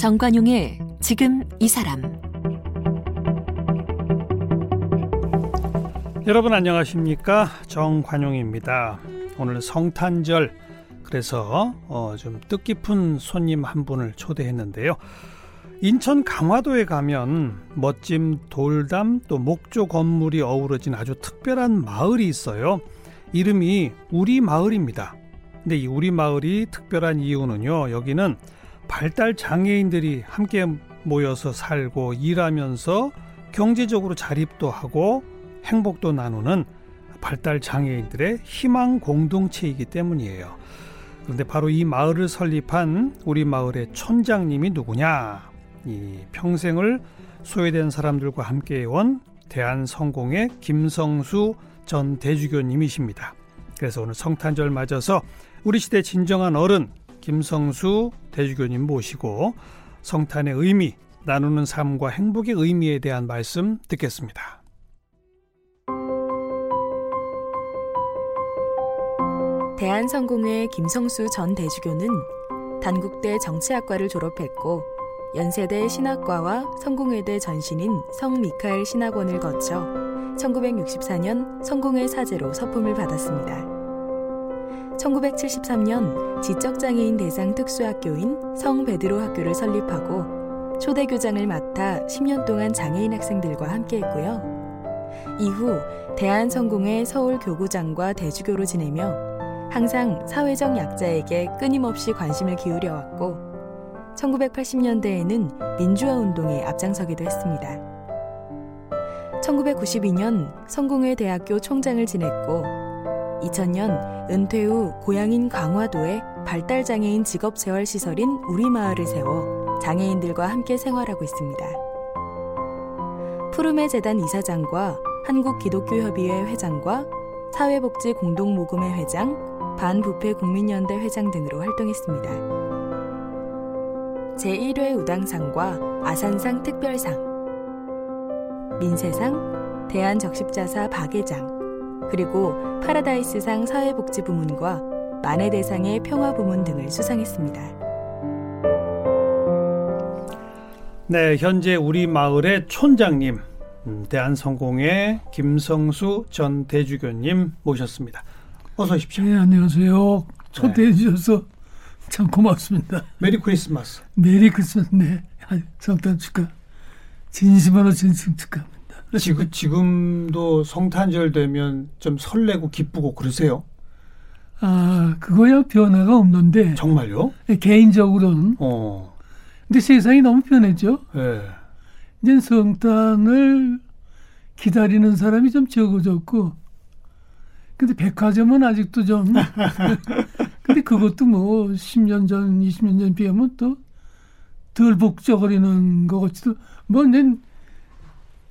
정관용의 지금 이 사람 여러분 안녕하십니까 정관용입니다. 오늘 성탄절 그래서 어, 좀 뜻깊은 손님 한 분을 초대했는데요. 인천 강화도에 가면 멋진 돌담 또 목조 건물이 어우러진 아주 특별한 마을이 있어요. 이름이 우리 마을입니다. 근데 이 우리 마을이 특별한 이유는요. 여기는 발달 장애인들이 함께 모여서 살고 일하면서 경제적으로 자립도 하고 행복도 나누는 발달 장애인들의 희망 공동체이기 때문이에요. 그런데 바로 이 마을을 설립한 우리 마을의 촌장님이 누구냐? 이 평생을 소외된 사람들과 함께 해온 대한성공의 김성수 전 대주교님이십니다. 그래서 오늘 성탄절 맞아서 우리 시대 진정한 어른 김성수 대주교님 모시고 성탄의 의미, 나누는 삶과 행복의 의미에 대한 말씀 듣겠습니다. 대한성공회 김성수 전 대주교는 단국대 정치학과를 졸업했고 연세대 신학과와 성공회대 전신인 성미카엘 신학원을 거쳐 1964년 성공회 사제로 서품을 받았습니다. 1973년 지적장애인 대상 특수학교인 성 베드로 학교를 설립하고 초대 교장을 맡아 10년 동안 장애인 학생들과 함께했고요. 이후 대한성공회 서울 교구장과 대주교로 지내며 항상 사회적 약자에게 끊임없이 관심을 기울여 왔고 1980년대에는 민주화 운동에 앞장서기도 했습니다. 1992년 성공회 대학교 총장을 지냈고 2000년 은퇴 후 고향인 강화도에 발달장애인 직업재활시설인 우리마을을 세워 장애인들과 함께 생활하고 있습니다. 푸르메 재단 이사장과 한국기독교협의회 회장과 사회복지공동모금회 회장, 반부패 국민연대 회장 등으로 활동했습니다. 제1회 우당상과 아산상 특별상, 민세상, 대한적십자사 박예장, 그리고 파라다이스상 사회복지 부문과 만해 대상의 평화 부문 등을 수상했습니다. 네, 현재 우리 마을의 촌장님, 음, 대한성공의 김성수 전 대주교님 모셨습니다. 어서 오십시오. 네, 안녕하세요. 초대해 주셔서 참 고맙습니다. Merry Christmas. Merry Christmas. 네. 성탄 축하. 진심으로 진심 축하합니다. 지금 지금도 성탄절 되면 좀 설레고 기쁘고 그러세요? 아, 그거야 변화가 없는데. 정말요? 네, 개인적으로는. 어. 근데 세상이 너무 변했죠. 네. 이제 성탄을 기다리는 사람이 좀 적어졌고, 근데 백화점은 아직도 좀 근데 그것도 뭐 10년 전, 20년 전 비하면 또 덜 복저거리는 것 같지도 뭐 이제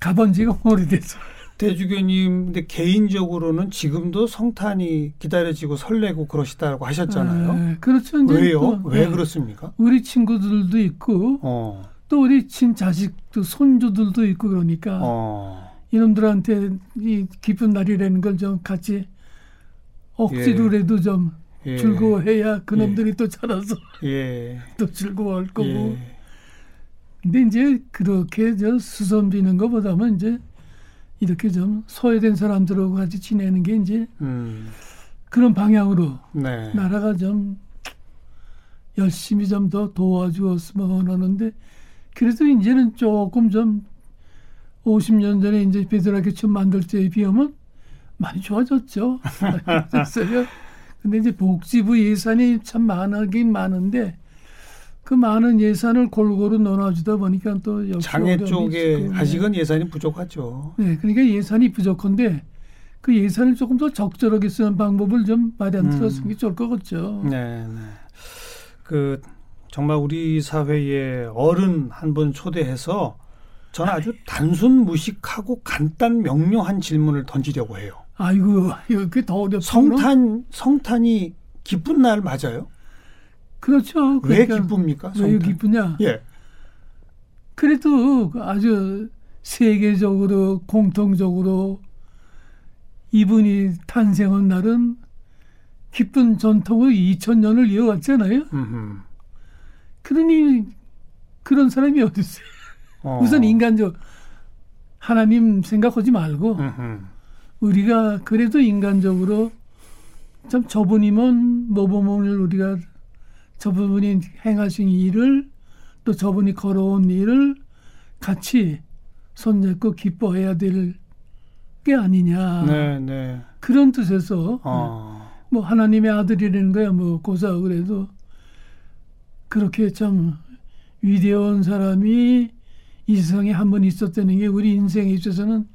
가본 지가 오래돼서. 대주교님, 근데 개인적으로는 지금도 성탄이 기다려지고 설레고 그러시다고 하셨잖아요. 네, 그렇죠. 왜요? 또, 왜 네. 그렇습니까? 우리 친구들도 있고, 어. 또 우리 친자식도 손주들도 있고 그러니까, 어. 이놈들한테 이 기쁜 날이라는 걸 좀 같이 억지로라도 예. 좀 예. 즐거워해야 그놈들이 예. 또 자라서 예. 또 즐거워할 거고. 예. 근데 이제 그렇게 저 수선 비는 것보다는 이제 이렇게 좀 소외된 사람들하고 같이 지내는 게 이제 음. 그런 방향으로 네. 나라가 좀 열심히 좀 더 도와주었으면 하는데 그래도 이제는 조금 좀 50년 전에 이제 베드라교촌 만들 때에 비하면 많이 좋아졌죠. 됐어요. 근데 이제 복지부 예산이 참 많긴 많은데 그 많은 예산을 골고루 넣어주다 보니까 또 장애 쪽에 아직은 예산이 부족하죠. 네, 그러니까 예산이 부족한데 그 예산을 조금 더 적절하게 쓰는 방법을 좀 마련들었으면 음. 좋을 것 같죠. 네, 네. 그 정말 우리 사회에 어른 한 분 초대해서 저는 아주 단순 무식하고 간단 명료한 질문을 던지려고 해요. 아이고, 이렇게 더 어렵다. 성탄, 성탄이 기쁜 날 맞아요? 그렇죠. 그러니까 왜 기쁩니까? 성탄? 왜 기쁘냐? 예. 그래도 아주 세계적으로 공통적으로 이분이 탄생한 날은 기쁜 전통을 2000년을 이어왔잖아요. 음흠. 그러니 그런 사람이 어디 있어요? 어. 우선 인간적 하나님 생각하지 말고 음흠. 우리가 그래도 인간적으로 참 저분이면 모범을 우리가 저분이 행하신 일을 또 저분이 걸어온 일을 같이 손잡고 기뻐해야 될 게 아니냐. 네, 네. 그런 뜻에서 어. 뭐 하나님의 아들이라는 거야 뭐 고사 그래도 그렇게 참 위대한 사람이 이 세상에 한 번 있었다는 게 우리 인생에 있어서는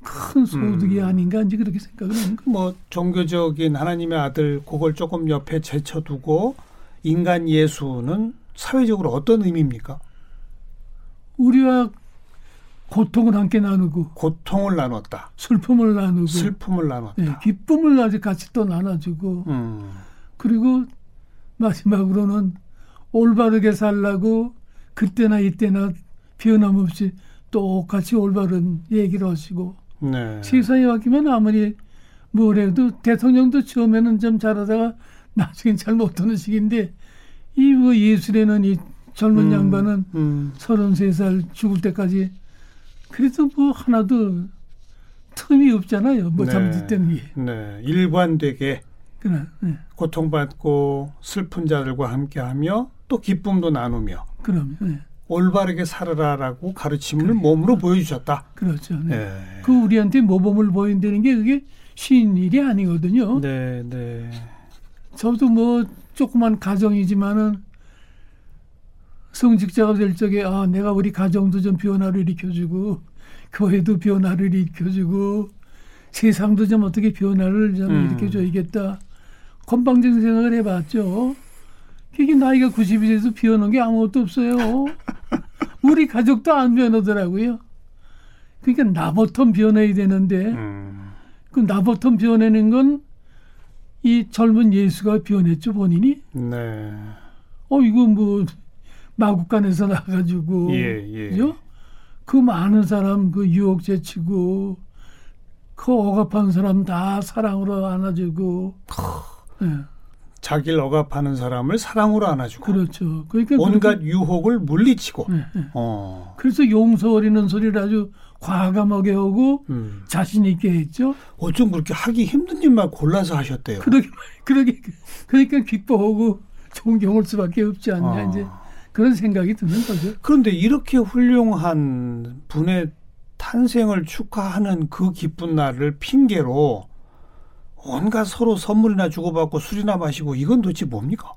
큰 소득이 음. 아닌가 이제 그렇게 생각을 하는 거예요. 뭐 종교적인 하나님의 아들 그걸 조금 옆에 제쳐두고 인간 예수는 사회적으로 어떤 의미입니까? 우리와 고통을 함께 나누고 고통을 나눴다. 슬픔을 나누고 슬픔을 나눴다. 네, 기쁨을 아직 같이 또 나눠주고 음. 그리고 마지막으로는 올바르게 살라고 그때나 이때나 변함없이 똑같이 올바른 얘기를 하시고 네. 세상에 왔기면 아무리 뭐래도 대통령도 처음에는 좀 잘하다가 나중엔 잘 못하는 시기인데 이뭐 예술에는 이 젊은 음, 양반은 음. 33살 죽을 때까지 그래도 뭐 하나도 틈이 없잖아요. 뭐 네. 잘못했다는 게. 네. 일관되게 그래, 네. 고통받고 슬픈 자들과 함께하며 또 기쁨도 나누며. 그럼. 네. 올바르게 살아라라고 가르침을 그래. 몸으로 보여주셨다. 그렇죠. 네. 네. 그 우리한테 모범을 보인다는 게 그게 쉬운 일이 아니거든요. 네, 네. 저도 뭐 조그만 가정이지만은 성직자가 될 적에 아 내가 우리 가정도 좀 변화를 일으켜주고 교회도 변화를 일으켜주고 세상도 좀 어떻게 변화를 좀 음. 일으켜줘야겠다. 건방진 생각을 해봤죠. 이게 나이가 90이 돼서 변한 게 아무것도 없어요. 우리 가족도 안 변하더라고요. 그러니까 나부터 변해야 되는데 음. 그 나부터 변하는 건 이 젊은 예수가 변했죠 본인이. 네. 어 이거 뭐 마국간에서 나가지고 예, 예. 그죠? 그 많은 사람 그 유혹 제치고 그 억압한 사람 다 사랑으로 안아주고. 네. 자기를 억압하는 사람을 사랑으로 안아주고 그렇죠. 그러니까 온갖 유혹을 물리치고 네, 네. 어. 그래서 용서 어리는 소리를 아주 과감하게 하고 음. 자신 있게 했죠. 어쩜 그렇게 하기 힘든 일만 골라서 하셨대요. 그러게 그러게 그러니까 기뻐하고 존경할 수밖에 없지 않냐 어. 이제 그런 생각이 드는 거죠. 그런데 이렇게 훌륭한 분의 탄생을 축하하는 그 기쁜 날을 핑계로 온갖 서로 선물이나 주고받고 술이나 마시고 이건 도대체 뭡니까?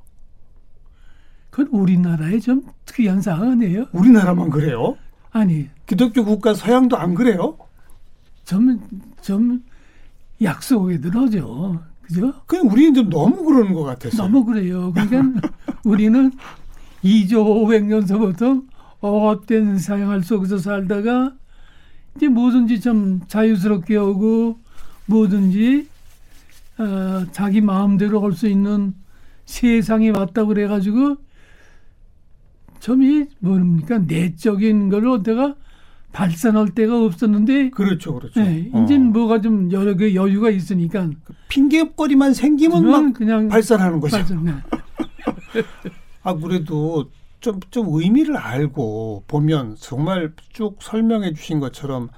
그건 우리나라의 좀 특이한 상황이에요. 우리나라만 그래요? 아니. 기독교 국가 서양도 안 그래요? 좀, 좀 약속에 들어죠. 그죠? 그냥 우리는 좀 너무 그러는 것 같아서. 너무 그래요. 그러니까 우리는 2조 500년서부터 억압된 사양할 속에서 살다가 이제 뭐든지 좀 자유스럽게 하고 뭐든지 어, 자기 마음대로 할 수 있는 세상이 왔다고 그래가지고 점이 뭡니까 내적인 걸로 내가 발산할 데가 없었는데 그렇죠, 그렇죠. 네, 이제 어. 뭐가 좀 여러 개 여유가 있으니까 핑계거리만 생기면 막 그냥 발산하는 거죠. 발산, 네. 아 그래도 좀, 좀 의미를 알고 보면 정말 쭉 설명해 주신 것처럼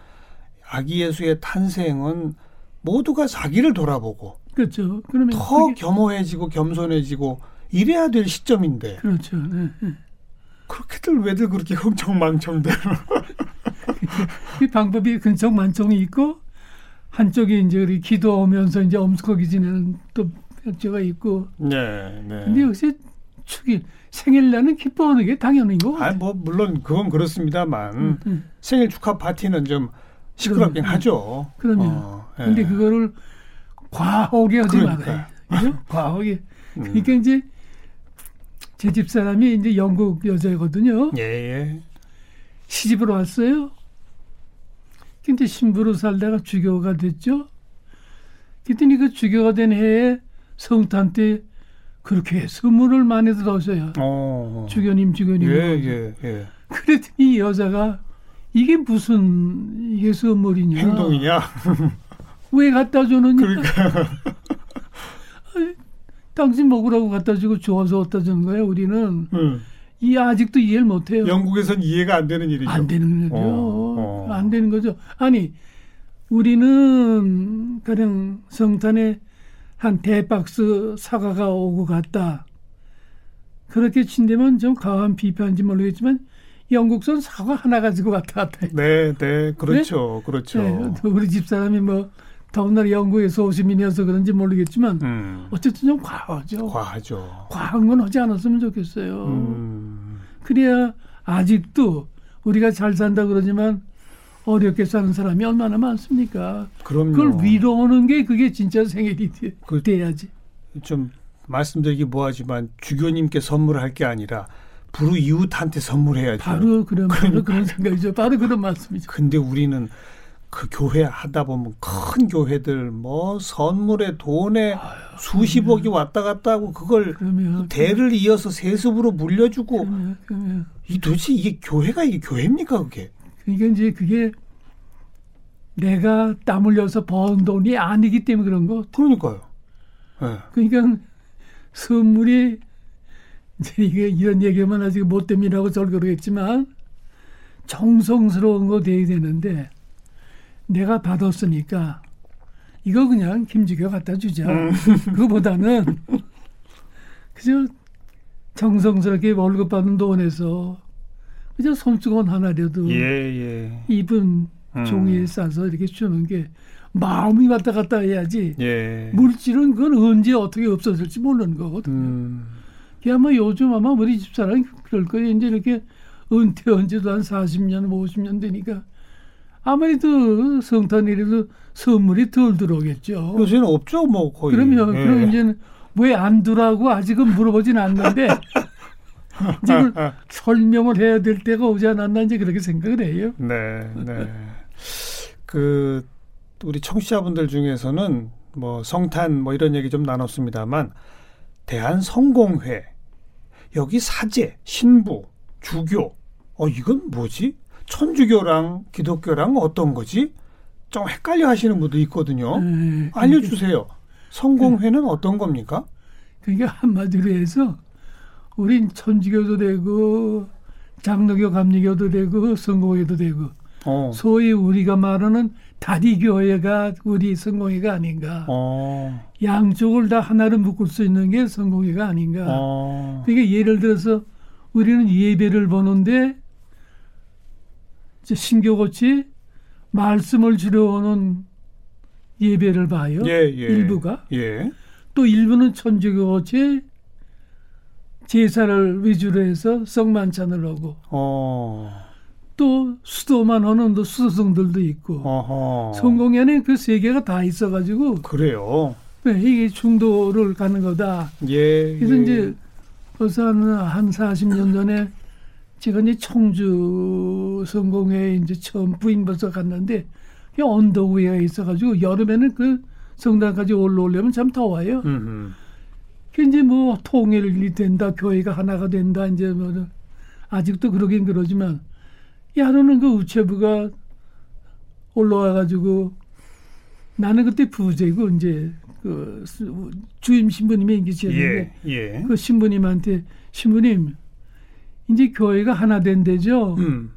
아기 예수의 탄생은 모두가 자기를 돌아보고 그렇죠. 그러면 더 그게... 겸허해지고 겸손해지고 이래야 될 시점인데. 그렇죠. 네, 네. 그렇게들 왜들 그렇게 흥청망청대로. 이 방법이 근청만청이 있고 한쪽에 이제 우리 기도하면서 이제 엄숙하게 지내는 또 백조가 있고. 네, 네. 근데 역시 축일 생일날은 기뻐하는 게 당연한 거. 아, 뭐 물론 그건 그렇습니다만 음, 음. 생일 축하 파티는 좀 시끄럽긴 그러면, 하죠. 그러면. 어, 예. 근데 그거를 과하게 하지 그러니까. 말아요. 그죠? 과하게. 음. 그러니까 이제 제 집 사람이 이제 영국 여자거든요. 예, 예. 시집을 왔어요. 근데 신부로 살다가 주교가 됐죠. 그랬더니 그 주교가 된 해에 성탄 때 그렇게 선물을 많이 들어오셔요. 어. 주교님, 주교님. 예, 예, 예. 그랬더니 여자가 이게 무슨 이게 선물이냐? 행동이냐? 왜 갖다 주느냐? 그러니까. 당신 먹으라고 갖다 주고 좋아서 갖다 주는 거야. 우리는 음. 이 아직도 이해를 못해요. 영국에선 이해가 안 되는 일이죠. 안 되는 거죠. 어, 어. 안 되는 거죠. 아니 우리는 그냥 성탄에 한 대박스 사과가 오고 갔다. 그렇게 친다면 좀 과한 비판인지 모르겠지만 영국선 사과 하나 가지고 왔다 갔다. 네, 네, 그렇죠, 네? 그렇죠. 네, 우리 집 사람이 뭐 더군다나 영국에서 오시민이어서 그런지 모르겠지만 음. 어쨌든 좀 과하죠. 과하죠. 과한 건 하지 않았으면 좋겠어요. 음. 그래야 아직도 우리가 잘 산다 그러지만 어렵게 사는 사람이 얼마나 많습니까? 그럼요. 그걸 위로하는 게 그게 진짜 생일이 그, 돼야지. 좀 말씀드리기 뭐하지만 주교님께 선물할 게 아니라 부르 이웃한테 선물해야죠. 바로 그런 그러니까. 그런 생각이죠. 바로 그런 말씀이죠. 근데 우리는 그 교회 하다 보면 큰 교회들 뭐 선물에 돈에 아유, 수십억이 그러면. 왔다 갔다 하고 그걸 그러면, 대를 이어서 세습으로 물려주고 그러면. 이 도대체 이게 교회가 이게 교회입니까 그게? 그러니까 이제 그게 내가 땀 흘려서 번 돈이 아니기 때문에 그런 거. 그러니까요. 네. 그러니까 선물이 이제 이게 이런 얘기하면 아직 못됨이라고 저를 그러겠지만 정성스러운 거 돼야 되는데 내가 받았으니까 이거 그냥 김지교 갖다 주자. 음. 그거보다는 그저 정성스럽게 월급 받은 돈에서 그저 손수건 하나라도 예, 예. 입은 음. 종이에 싸서 이렇게 주는 게 마음이 왔다 갔다 해야지. 예. 물질은 그건 언제 어떻게 없어질지 모르는 거거든요. 음. 아마 요즘 아마 우리 집사람이 그럴 거예요. 이제 이렇게 은퇴한 지도 한 40년, 50년 되니까 아무래도 성탄일에도 선물이 덜 들어오겠죠. 요새는 없죠, 뭐 거의. 그러면 예. 그럼 이제는 왜안 두라고 아직은 물어보진 않는데 지금 설명을 해야 될 때가 오지 않았나 이제 그렇게 생각을 해요. 네, 네. 그 우리 청취자분들 중에서는 뭐 성탄 뭐 이런 얘기 좀 나눴습니다만 대한 성공회 여기 사제, 신부, 주교 어 이건 뭐지? 천주교랑 기독교랑 어떤 거지? 좀 헷갈려 하시는 분도 있거든요. 네, 알려주세요. 성공회는 네. 어떤 겁니까? 그러니까 한마디로 해서 우린 천주교도 되고 장로교 감리교도 되고 성공회도 되고 어. 소위 우리가 말하는 다리교회가 우리 성공회가 아닌가. 어. 양쪽을 다 하나로 묶을 수 있는 게 성공회가 아닌가. 어. 그러니까 예를 들어서 우리는 예배를 보는데 신교같이 말씀을 주려오는 예배를 봐요. 예, 예. 일부가. 예. 또 일부는 천주교같이 제사를 위주로 해서 성만찬을 하고 어. 또 수도만 하는 또 수도성들도 있고 어허. 성공회는 그세 개가 다 있어가지고 그래요. 네, 이게 중도를 가는 거다. 예. 그래서 예. 이제 벌써 한, 한 40년 전에 제가 이제 청주 성공회에 이제 처음 부인 벌써 갔는데 언덕 위에 있어가지고 여름에는 그 성당까지 올라오려면 참 더워요. 음흠. 이제 뭐 통일이 된다, 교회가 하나가 된다, 이제 뭐 아직도 그러긴 그러지만 야로는 그 우체부가 올라와가지고 나는 그때 부재고 이제 그 주임 신부님이 계시는데 예, 예. 그 신부님한테 신부님 이제 교회가 하나 된대죠. 음.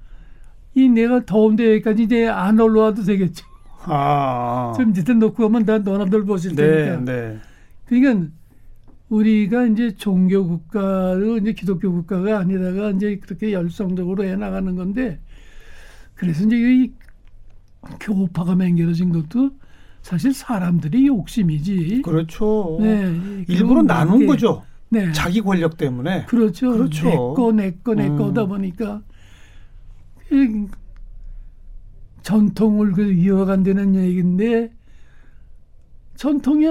이 내가 더운데 여기까지 이제 안 올라와도 되겠죠. 아. 좀 이제 놓고 가면 다 너나들 보실 네, 테니까. 네. 그러니까 우리가 이제 종교 국가로 이제 기독교 국가가 아니다가 이제 그렇게 열성적으로 해 나가는 건데 그래서 이제 이 교파가 맹렬해진 것도 사실 사람들이 욕심이지. 그렇죠. 네. 일부러 나눈 거죠. 네. 자기 권력 때문에. 그렇죠. 그렇죠. 내 거, 내 거, 내 음. 보니까 전통을 그 이어간다는 얘기인데 전통이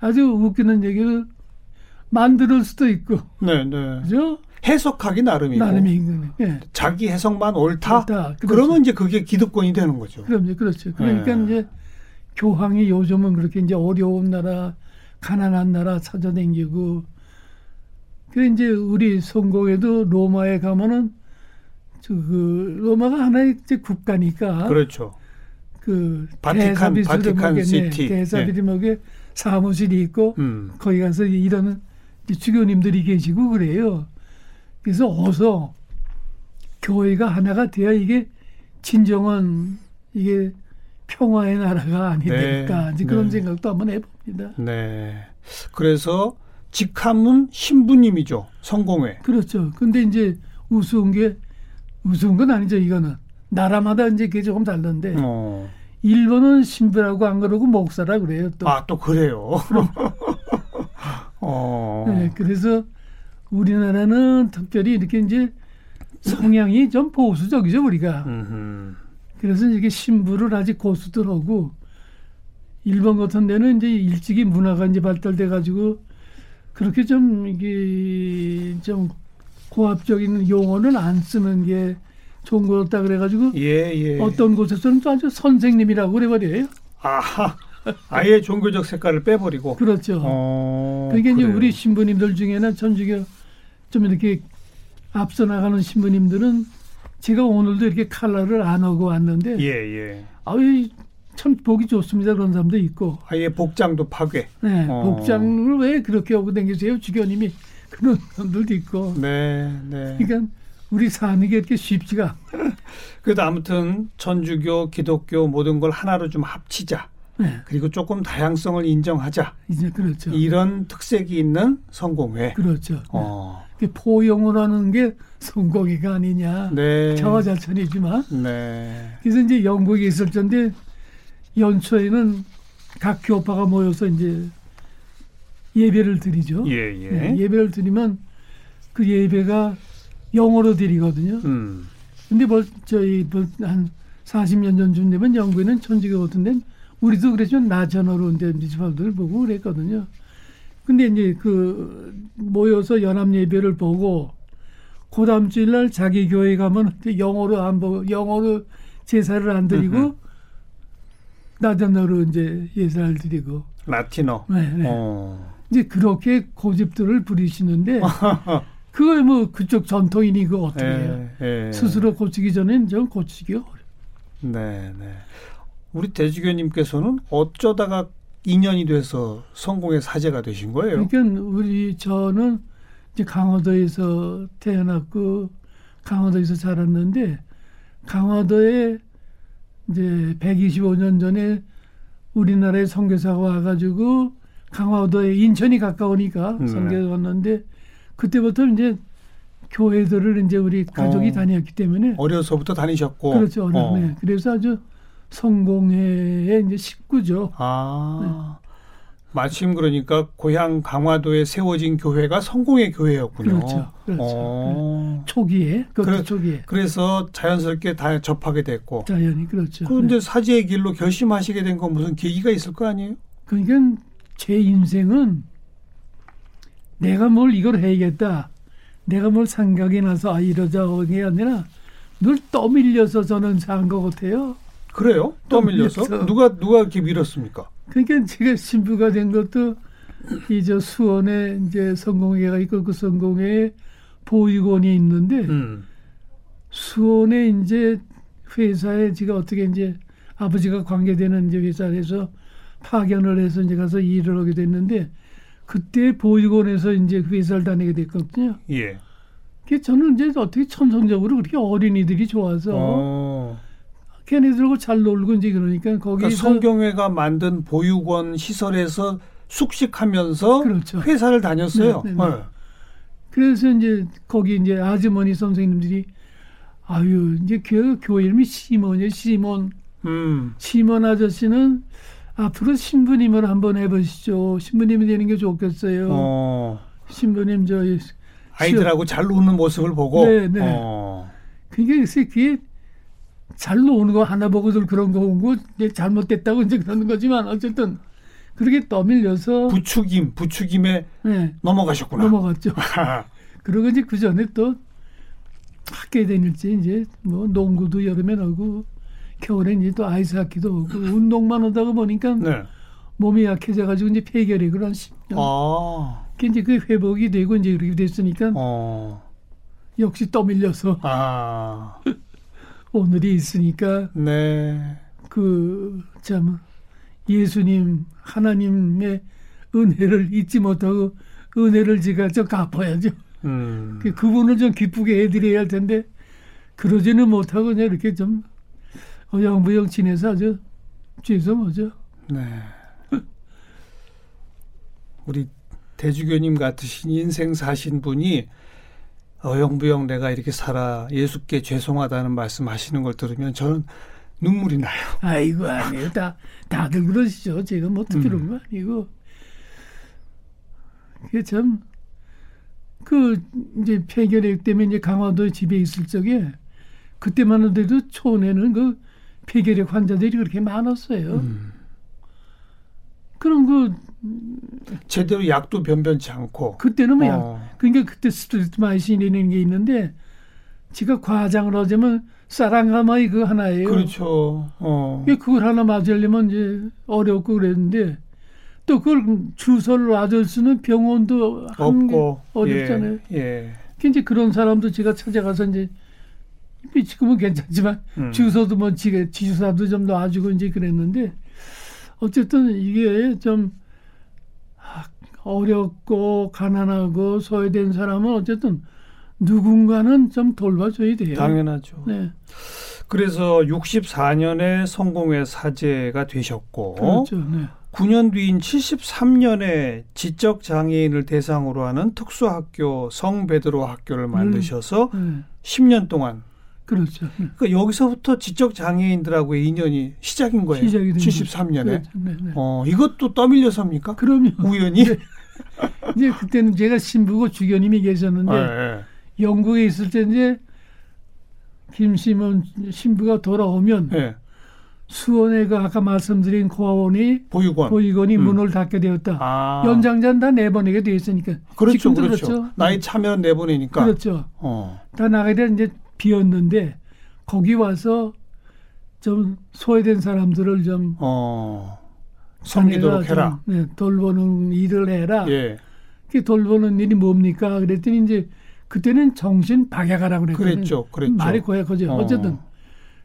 아주 웃기는 얘기를 만들 수도 있고. 네, 네. 그죠? 해석하기 나름이고. 나름이고. 네. 자기 해석만 옳다. 옳다. 그렇죠. 그러면 이제 그게 기득권이 되는 거죠. 그럼요, 그렇죠. 그러니까 네. 이제 교황이 요즘은 그렇게 이제 어려운 나라, 가난한 나라 찾아다니고. 그 이제 우리 성공에도 로마에 가면은 그 로마가 하나의 이제 국가니까. 그렇죠. 그 바티칸, 바티칸 시티. 대사비리목에 네. 사무실이 있고 음. 거기 가서 이러는 주교님들이 계시고 그래요. 그래서 어서 교회가 하나가 돼야 이게 진정한 이게 평화의 나라가 아니 네. 이제 그런 네. 생각도 한번 해봅니다. 네. 그래서 직함은 신부님이죠. 성공회. 그렇죠. 근데 이제 우스운 게 우스운 건 아니죠. 이거는 나라마다 이제 그게 조금 다른데 어. 일본은 신부라고 안 그러고 목사라 그래요. 또. 아, 또 그래요. 어. 네, 그래서 우리나라는 특별히 이렇게 이제 성향이 좀 보수적이죠, 우리가. 그래서 이게 신부를 아직 고수들 하고 일본 같은 데는 이제 일찍이 문화가 이제 발달돼 가지고 그렇게 좀 이게 좀 고압적인 용어는 안 쓰는 게 좋은 거였다 그래가지고 예, 예. 어떤 곳에서는 또 아주 선생님이라고 그래버려요. 아하. 아예 종교적 색깔을 빼버리고. 그렇죠. 어, 그게 그러니까 이제 우리 신부님들 중에는 전주교 좀 이렇게 앞서 나가는 신부님들은 제가 오늘도 이렇게 칼라를 안 하고 왔는데. 예, 예. 아유, 참 보기 좋습니다. 그런 사람도 있고. 아예 복장도 파괴. 네. 어. 복장을 왜 그렇게 하고 다니세요? 주교님이 그런 사람들도 있고. 네, 네. 그러니까 우리 사는 게 이렇게 쉽지가. 그래도 아무튼 천주교, 기독교 모든 걸 하나로 좀 합치자. 네. 그리고 조금 다양성을 인정하자. 이제 그렇죠. 이런 특색이 있는 성공회. 그렇죠. 어. 네. 포용을 하는 게 성공회가 아니냐. 네. 자화자찬이지만. 네. 그래서 이제 영국에 있을 텐데 연초에는 각 교파가 모여서 이제 예배를 드리죠. 예, 예. 네, 예배를 드리면 그 예배가 영어로 드리거든요. 음. 근데 뭐 저희 뭐한 40년 전쯤 되면 영국에는 천주교 같은 데는 우리도 그랬지만 나전어로 이제 미지파들 보고 그랬거든요. 근데 이제 그 모여서 연합 예배를 보고 그 다음 주일날 자기 교회 가면 영어로 안 보고 영어로 제사를 안 드리고 나전어로 이제 예사를 드리고 라틴어. 네, 네. 어. 이제 그렇게 고집들을 부리시는데 그걸 뭐 그쪽 전통이니 그 어떻게 해요? 예, 예. 스스로 고치기 전엔 좀 고치기 어려. 네, 네. 우리 대주교님께서는 어쩌다가 인연이 돼서 성공의 사제가 되신 거예요? 그러니까 우리 저는 이제 강화도에서 태어났고 강화도에서 자랐는데 강화도에 이제 125년 전에 우리나라에 선교사가 와가지고 강화도에 인천이 가까우니까 네. 선교가 왔는데 그때부터 이제 교회들을 이제 우리 가족이 어. 다녔기 때문에 어려서부터 다니셨고 그렇죠. 어. 네. 그래서 아주 성공회의 이제 식구죠. 아. 네. 마침 그러니까 고향 강화도에 세워진 교회가 성공의 교회였군요. 그렇죠. 그렇죠. 어. 네. 초기에 그래, 초기에. 그래서 자연스럽게 다 접하게 됐고. 자연히 그렇죠. 그런데 네. 사제의 길로 결심하시게 된 건 무슨 계기가 있을 거 아니에요? 그러니까 제 인생은 내가 뭘 이걸 해야겠다. 내가 뭘 생각이 나서 아 이러자 하게 아니라 늘 떠밀려서 저는 산 것 같아요. 그래요? 떠밀려서? 누가 누가 이렇게 밀었습니까? 그러니까 제가 신부가 된 것도 이제 수원에 이제 성공회가 있고 그 성공회에 보육원이 있는데 음. 수원에 이제 회사에 제가 어떻게 이제 아버지가 관계되는 이제 회사에서 파견을 해서 이제 가서 일을 하게 됐는데 그때 보육원에서 이제 회사를 다니게 됐거든요. 예. 그 저는 이제 어떻게 천성적으로 그렇게 어린이들이 좋아서 어. 걔네들하고 잘 놀고 이제 그러니까 거기 그러니까 성경회가 만든 보육원 시설에서 숙식하면서 그렇죠. 회사를 다녔어요. 네, 네, 네. 네. 그래서 이제 거기 이제 아주머니 선생님들이 아유 이제 그 교회 이름이 시몬이에요. 시몬. 음. 시몬 아저씨는 앞으로 신부님을 한번 해보시죠. 신부님이 되는 게 좋겠어요. 어. 신부님 저 아이들하고 잘 노는 모습을 보고. 네, 네. 어. 그게 그게 잘 노는 거 하나 보고들 그런 거 보고 잘못됐다고 이제 그러는 거지만 어쨌든 그렇게 떠밀려서 부추김 부추김에 네. 넘어가셨구나. 넘어갔죠. 그리고 이제 그 전에 또 학교에 다닐지 이제 뭐 농구도 여름에 하고 겨울엔 이제 또 아이스하키도 하고 운동만 하다가 보니까 네. 몸이 약해져가지고 이제 폐결이 그런 10년. 아. 이제 그 회복이 되고 이제 그렇게 됐으니까 어. 역시 떠밀려서 아. 오늘이 있으니까 네. 그 참 예수님 하나님의 은혜를 잊지 못하고 은혜를 제가 좀 갚아야죠. 음. 그, 그분을 좀 기쁘게 해드려야 할 텐데 그러지는 못하고 그냥 이렇게 좀 어영부영 지내서 아주 죄송하죠. 네. 우리 대주교님 같으신 인생 사신 분이 어영부영 내가 이렇게 살아 예수께 죄송하다는 말씀하시는 걸 들으면 저는 눈물이 나요. 아이고 아니에요. 다 다들 그러시죠. 제가 뭐 특별한 음. 거 아니고 그게 참 그 이제 폐결핵 때문에 이제 강화도 집에 있을 적에 그때만 해도 촌에는 그 폐결핵 환자들이 그렇게 많았어요. 음. 그럼 그 제대로 약도 변변치 않고 그때는 뭐 어. 약, 그러니까 그때 스트레스마이신이라는 게 있는데 지가 과장을 하자면 사랑가마이 그 하나예요. 그렇죠. 어. 그걸 하나 맞으려면 이제 어렵고 그랬는데 또 그걸 주소를 맞을 수는 병원도 없고 어렵잖아요. 예. 예. 이제 그런 사람도 제가 찾아가서 이제 지금은 괜찮지만 음. 주소도 뭐 지게 지주사도 좀 놔주고 이제 그랬는데 어쨌든 이게 좀 어렵고 가난하고 소외된 사람은 어쨌든 누군가는 좀 돌봐줘야 돼요. 당연하죠. 네. 그래서 64년에 성공회 사제가 되셨고 그렇죠. 네. 9년 뒤인 73년에 지적 장애인을 대상으로 하는 특수학교 성베드로 학교를 만드셔서 음. 네. 10년 동안 그렇죠. 네. 그러니까 여기서부터 지적 장애인들하고의 인연이 시작인 거예요. 시작이 73년에. 그렇죠. 네, 네. 어, 이것도 떠밀려서입니까? 그럼요. 우연히. 네. 이제 그때는 제가 신부고 주교님이 계셨는데 네. 영국에 있을 때 이제 김시몬 신부가 돌아오면 네. 수원에 그 아까 말씀드린 고아원이 보육원. 보육원이 음. 문을 닫게 되었다. 아. 연장자는 다 내보내게 돼 있으니까. 그렇죠, 그렇죠. 그렇죠. 나이 차면 내보내니까. 그렇죠. 어. 다 나가게 되 이제 비었는데 거기 와서 좀 소외된 사람들을 좀 어. 섬기도록 해라. 좀, 네, 돌보는 일을 해라. 예. 그 돌보는 일이 뭡니까? 그랬더니 이제 그때는 정신 박약하라고 그랬거든요. 그랬죠. 그랬죠. 말이 고약하죠. 어. 쨌든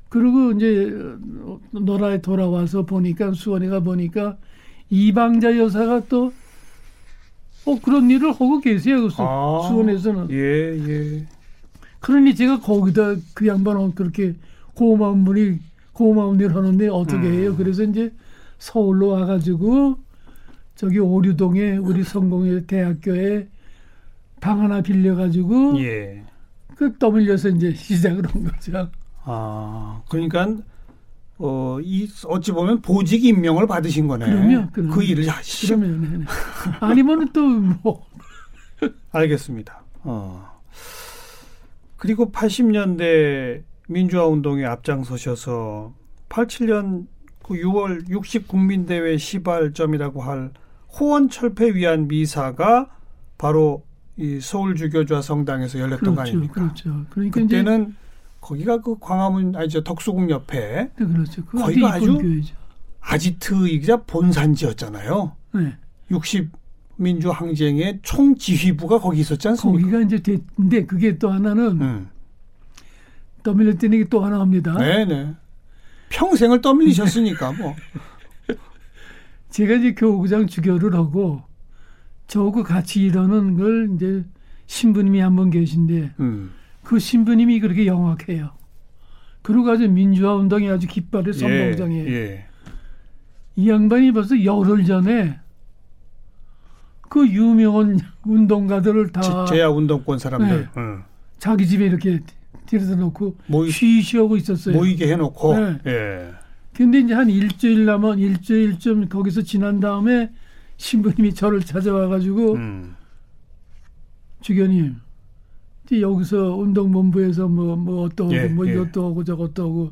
그리고 이제 노라에 돌아와서 보니까 수원이가 보니까 이방자 여사가 또 어, 그런 일을 하고 계세요. 그 아, 수원에서는. 예, 예. 그러니 제가 거기다 그 양반은 그렇게 고마운 분이 고마운 일 하는데 어떻게 음. 해요? 그래서 이제 서울로 와가지고 저기 오류동에 우리 성공회 대학교에 방 하나 빌려가지고 예. 그 떠밀려서 이제 시작을 한 거죠. 아 그러니까 어, 이 어찌 보면 보직 임명을 받으신 거네. 그럼요. 그럼요. 그 일을 하시죠. 그러면 네, 네. 아니면은 또 뭐. 알겠습니다. 어. 그리고 80년대 민주화 운동에 앞장서셔서 87년 그 6월 60 국민대회 시발점이라고 할 호원 철폐 위한 미사가 바로 이 서울 주교좌 성당에서 열렸던 그렇죠, 거 아닙니까? 그렇죠. 그러니까 그때는 거기가 그 광화문 아니죠 덕수궁 옆에 네, 그렇죠. 거기가 아주 교회죠. 아지트이자 본산지였잖아요. 네. 60 민주 항쟁의 총 지휘부가 거기 있었지 않습니까? 거기가 이제 근데 그게 또 하나는 음. 떠밀렸더니 또 하나 합니다. 네네. 평생을 떠밀리셨으니까 뭐. 제가 이제 교구장 주교를 하고 저하고 같이 일하는 걸 이제 신부님이 한 분 계신데 음. 그 신부님이 그렇게 영악해요. 그리고 아주 민주화 운동이 아주 깃발의 선봉장이에요. 예, 예. 이 양반이 벌써 열흘 전에 그 유명한 운동가들을 다 제야 운동권 사람들 네. 응. 자기 집에 이렇게 데려다 놓고 모이, 쉬쉬하고 있었어요. 모이게 해놓고. 네. 예. 근데 이제 한 일주일 남은 일주일쯤 거기서 지난 다음에 신부님이 저를 찾아와가지고 음. 주교님, 여기서 운동본부에서 뭐, 뭐 어떠고, 예, 뭐 예. 이것도 하고 저것도 하고.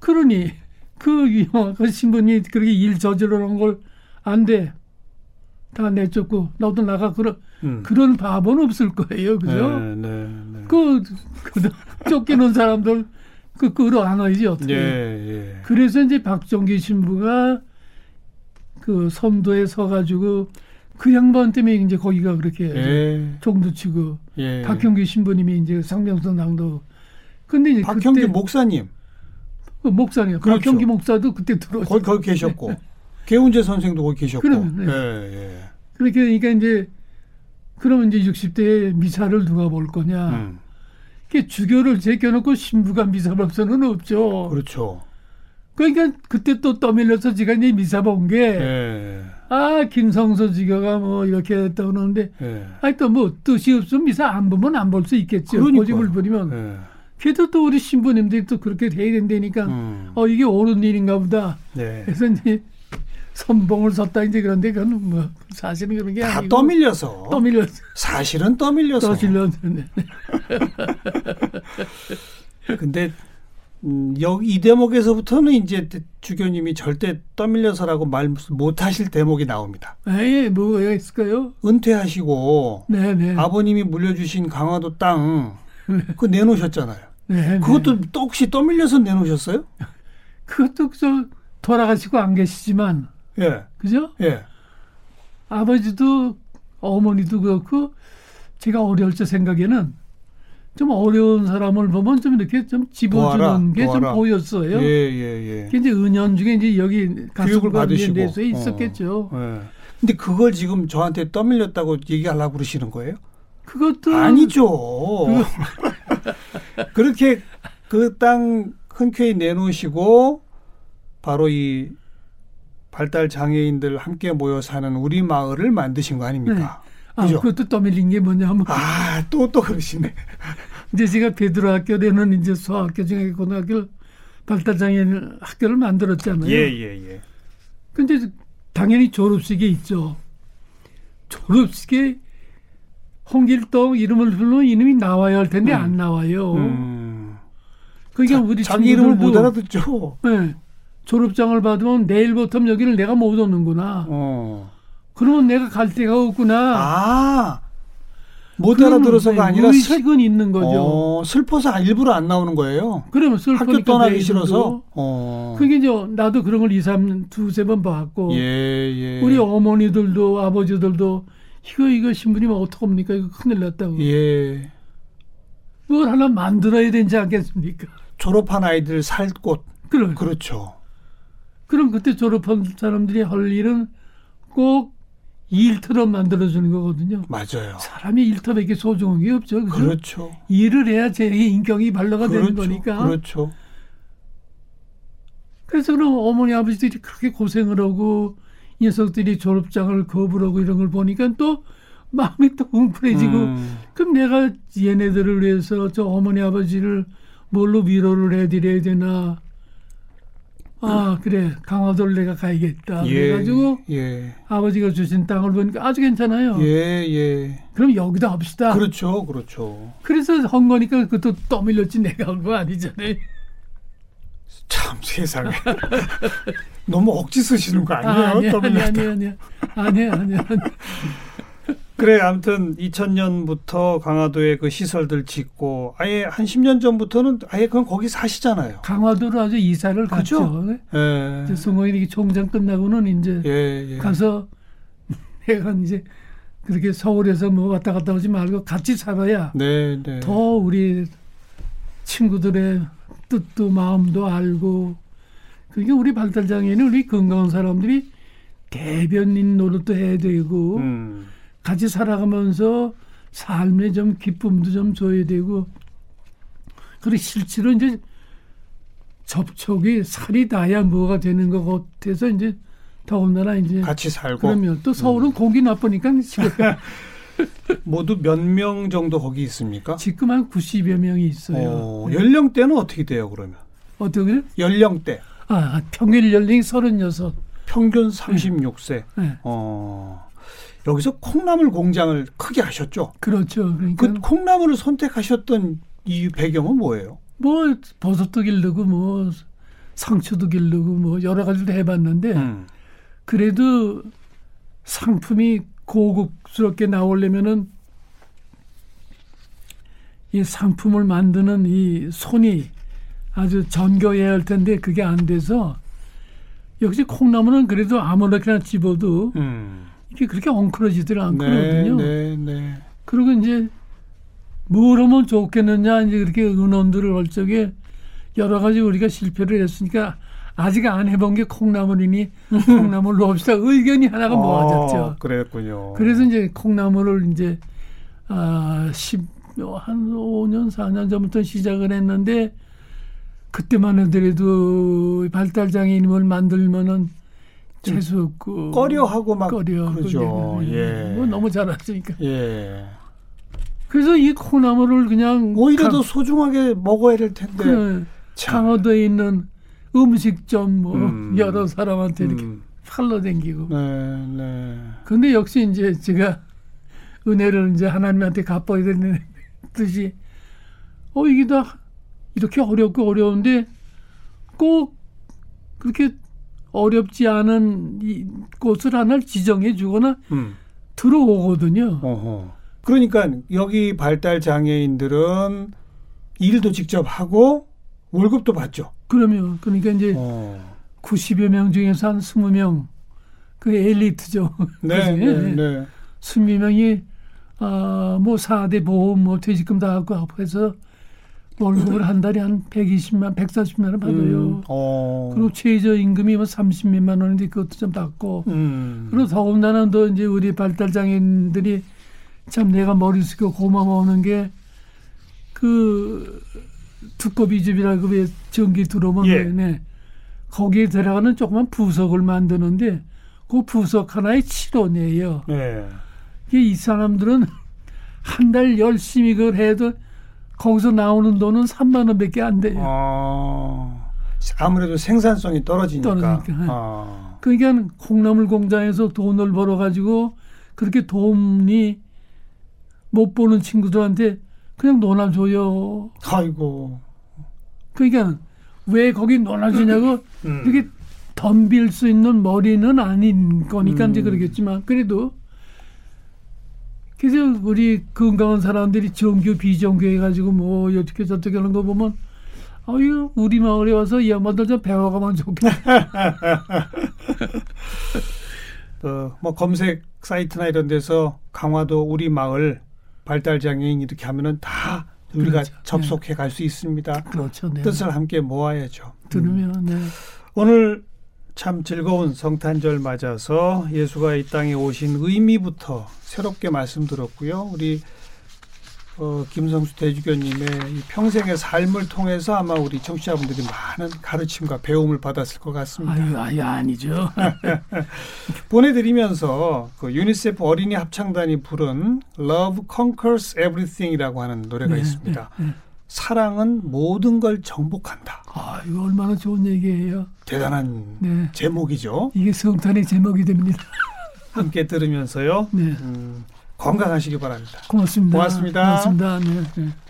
그러니 그 유명한 그 신부님이 그렇게 일 저지르는 걸안 돼. 다 내쫓고 너도 나가 그런 음. 그런 바보는 없을 거예요, 그죠? 네, 네, 네. 그, 그 쫓기는 사람들 그 끌어안아야지 어떻게? 예, 예. 그래서 이제 박정기 신부가 그 선도에 서가지고 그 양반 때문에 이제 거기가 그렇게 예. 종도 치고 예. 박형규 신부님이 이제 상명선 낭도 근데 이제 박형규 그때 목사님 그 목사님 그렇죠. 박형규 목사도 그때 들어 거기, 거기 계셨고 개운재 선생도 거기 계셨고. 그러면, 네. 예, 예. 그러니까 이제 그러면 이제 60대에 미사를 누가 볼 거냐. 음. 그 주교를 제껴놓고 신부가 미사 볼 수는 없죠. 그렇죠. 그러니까 그때 또 떠밀려서 제가 이제 미사 본 게, 예. 아, 김성서 지교가 뭐 이렇게 그러는데, 예. 아니 또 뭐 뜻이 없으면 미사 안 보면 안 볼 수 있겠죠. 그러니까. 고집을 부리면. 예. 그래도 또 우리 신부님들이 또 그렇게 해야 된다니까, 음. 어, 이게 옳은 일인가 보다. 네. 그래서 이제 선봉을 섰다 이제 그런데 그건 뭐 사실은 그런 게 다 아니고 떠밀려서 떠밀려서 사실은 떠밀려서 떠밀려서 근데 음, 여기 이 대목에서부터는 이제 주교님이 절대 떠밀려서라고 말 못하실 대목이 나옵니다. 에이, 뭐가 있을까요? 은퇴하시고 네네. 네. 아버님이 물려주신 강화도 땅 그거 내놓으셨잖아요. 네, 네. 그것도 또 혹시 떠밀려서 내놓으셨어요? 그것도 저 돌아가시고 안 계시지만 예. 그죠? 예. 아버지도 어머니도 그렇고 제가 어려울 때 생각에는 좀 어려운 사람을 보면 좀 이렇게 좀 집어주는 게 좀 보였어요. 예, 예, 예. 이제 은연 중에 이제 여기 교육을 받으시고 데서 있었겠죠. 어, 예. 근데 그걸 지금 저한테 떠밀렸다고 얘기하려고 그러시는 거예요? 그것도 아니죠. 그렇게 그 땅 흔쾌히 내놓으시고 바로 이 발달 장애인들 함께 모여 사는 우리 마을을 만드신 거 아닙니까? 네. 아, 그것도 떠밀린 게 뭐냐면 아, 또 또 그러시네. 이제 제가 베드로 학교에는 이제 소학교 중에 고등학교 발달 장애인 학교를 만들었잖아요. 예, 예, 예. 근데 당연히 졸업식이 있죠. 졸업식에 홍길동 이름을 부르면 이름이 나와야 할 텐데 음. 안 나와요. 음. 그러니까 우리 자기 이름을 못 알아듣죠. 네. 졸업장을 받으면 내일부터 여기를 내가 못 오는구나. 어. 그러면 내가 갈 데가 없구나. 아. 못 알아들어서가 아니라 의식은 있는 거죠. 어, 슬퍼서 일부러 안 나오는 거예요. 그러면 슬퍼니까 학교 떠나기 싫어서. 어. 그게 이제 나도 그런 걸 2, 3, 두세 번 봤고. 예, 예. 우리 어머니들도 아버지들도 이거 이거 신부님 어떡합니까? 이거 큰일 났다고. 예. 뭘 하나 만들어야 되지 않겠습니까? 졸업한 아이들 살 곳. 그래. 그렇죠. 그럼 그때 졸업한 사람들이 할 일은 꼭 일터로 만들어주는 거거든요. 맞아요. 사람이 일터밖에 소중한 게 없죠. 그죠? 그렇죠. 일을 해야 제 인격이 발로가 그렇죠. 되는 거니까. 그렇죠. 그래서 그럼 어머니 아버지들이 그렇게 고생을 하고 녀석들이 졸업장을 거부하고 이런 걸 보니까 또 마음이 또 웅크해지고 음. 그럼 내가 얘네들을 위해서 저 어머니 아버지를 뭘로 위로를 해드려야 되나 아 그래 강화도를 내가 가야겠다. 예, 그래가지고 예. 아버지가 주신 땅을 보니까 아주 괜찮아요. 예 예. 그럼 여기다 합시다. 그렇죠, 그렇죠. 그래서 한 거니까 그것도 떠밀렸지 내가 한 거 아니잖아요. 참 세상에 너무 억지 쓰시는 거 아니에요? 아, 아니, 아니, 아니, 아니, 아니, 아니, 아니. 그래, 아무튼 2000년부터 강화도에 그 시설들 짓고 아예 한 10년 전부터는 아예 그냥 거기 사시잖아요. 강화도로 아주 이사를 그죠? 갔죠. 예. 송호인이 총장 끝나고는 이제 예, 예. 가서 내가 이제 그렇게 서울에서 뭐 왔다 갔다 하지 말고 같이 살아야 네, 네. 더 우리 친구들의 뜻도 마음도 알고 그게 우리 발달장애는 우리 건강한 사람들이 대변인 노릇도 해야 되고 음. 같이 살아가면서 삶의 좀 기쁨도 좀 줘야 되고 그리고 실제로 이제 접촉이 살이 닿아야 뭐가 되는 것 같아서 이제 더군다나 이제 같이 살고 그러면 또 서울은 음. 공기 나쁘니까 모두 몇 명 정도 거기 있습니까? 지금 한 90여 명이 있어요. 어, 연령대는 어떻게 돼요, 그러면? 어떻게? 연령대. 아, 평균 연령이 36. 평균 36세. 네. 어. 여기서 콩나물 공장을 크게 하셨죠. 그렇죠. 그러니까 그 콩나물을 선택하셨던 이 배경은 뭐예요? 뭐 버섯도 기르고 뭐 상추도 기르고 뭐 여러 가지도 해봤는데 음. 그래도 상품이 고급스럽게 나오려면은 이 상품을 만드는 이 손이 아주 전교해야 할 텐데 그게 안 돼서 역시 콩나물은 그래도 아무렇게나 집어도 음. 이게 그렇게 엉클어지들 않거든요. 네, 네, 네. 그리고 이제 뭘 하면 좋겠느냐 이제 그렇게 의논들을 할 적에 여러 가지 우리가 실패를 했으니까 아직 안 해본 게 콩나물이니 콩나물로 합시다 의견이 하나가 어, 모아졌죠. 그랬군요. 그래서 이제 콩나물을 이제 아, 10, 한 5년, 4년 전부터 시작을 했는데 그때만 하더라도 발달 장애인을 만들면은 재수 없고 꺼려하고 막 꺼려 그죠. 예. 뭐 너무 잘하시니까. 예. 그래서 이 콩나물을 그냥 오히려 강, 더 소중하게 먹어야 될 텐데. 그 강화도에 있는 음식점 뭐 음. 여러 사람한테 이렇게 음. 팔러 댕기고. 네, 네. 근데 역시 이제 제가 은혜를 이제 하나님한테 갚아야 되는 듯이 어 이게 다 이렇게 어렵고 어려운데 꼭 그렇게 어렵지 않은 이 곳을 하나 지정해 주거나 음. 들어오거든요. 어허. 그러니까 여기 발달 장애인들은 일도 직접 하고 월급도 받죠. 그러면 그러니까 이제 어. 90여 명 중에서 한 20명 그 엘리트죠. 네, 네, 네. 20명이 아, 뭐 4대 보험 뭐 퇴직금 다 갖고 해서 월급을 한 달에 한 120만, 140만 원 받아요. 음, 어. 그리고 최저 임금이 뭐 30몇만 원인데 그것도 좀 받고. 음. 그리고 더군다나 또 이제 우리 발달 장애인들이 참 내가 머리 쓰고 고마워하는 게 그 두꺼비 집이라고 왜 전기 들어오면 예. 네. 거기에 들어가는 조그만 부석을 만드는데 그 부석 하나에 7원이에요. 예. 이 사람들은 한 달 열심히 그걸 해도 거기서 나오는 돈은 3만 원밖에 안 돼요. 아, 아무래도 생산성이 떨어지니까. 떨어지니까. 네. 아. 그러니까 콩나물 공장에서 돈을 벌어 가지고 그렇게 돈이 못 보는 친구들한테 그냥 놀아줘요. 아이고. 그러니까 왜 거기 놀아주냐고 음. 이렇게 덤빌 수 있는 머리는 아닌 거니까 음. 이제 그러겠지만 그래도 그래서 우리 건강한 사람들이 정규 비정규 해가지고 뭐 어떻게 저떻게 하는 거 보면 아유 우리 마을에 와서 이 양반들 좀 배워가면 좋겠다. 어, 뭐 검색 사이트나 이런 데서 강화도 우리 마을 발달 장애인 이렇게 하면은 다 우리가 그렇죠. 접속해 갈수 있습니다. 그렇죠. 네. 뜻을 함께 모아야죠. 들으면 음. 네. 오늘 참 즐거운 성탄절 맞아서 예수가 이 땅에 오신 의미부터 새롭게 말씀드렸고요. 우리 어, 김성수 대주교님의 이 평생의 삶을 통해서 아마 우리 청취자분들이 많은 가르침과 배움을 받았을 것 같습니다. 아유, 아유 아니죠. 보내드리면서 그 유니세프 어린이 합창단이 부른 Love Conquers Everything이라고 하는 노래가 네, 있습니다. 네, 네. 사랑은 모든 걸 정복한다. 아, 이거 얼마나 좋은 얘기예요. 대단한 네. 제목이죠. 이게 성탄의 제목이 됩니다. 함께 들으면서요. 네. 음, 건강하시기 바랍니다. 고맙습니다. 고맙습니다. 고맙습니다. 네, 네.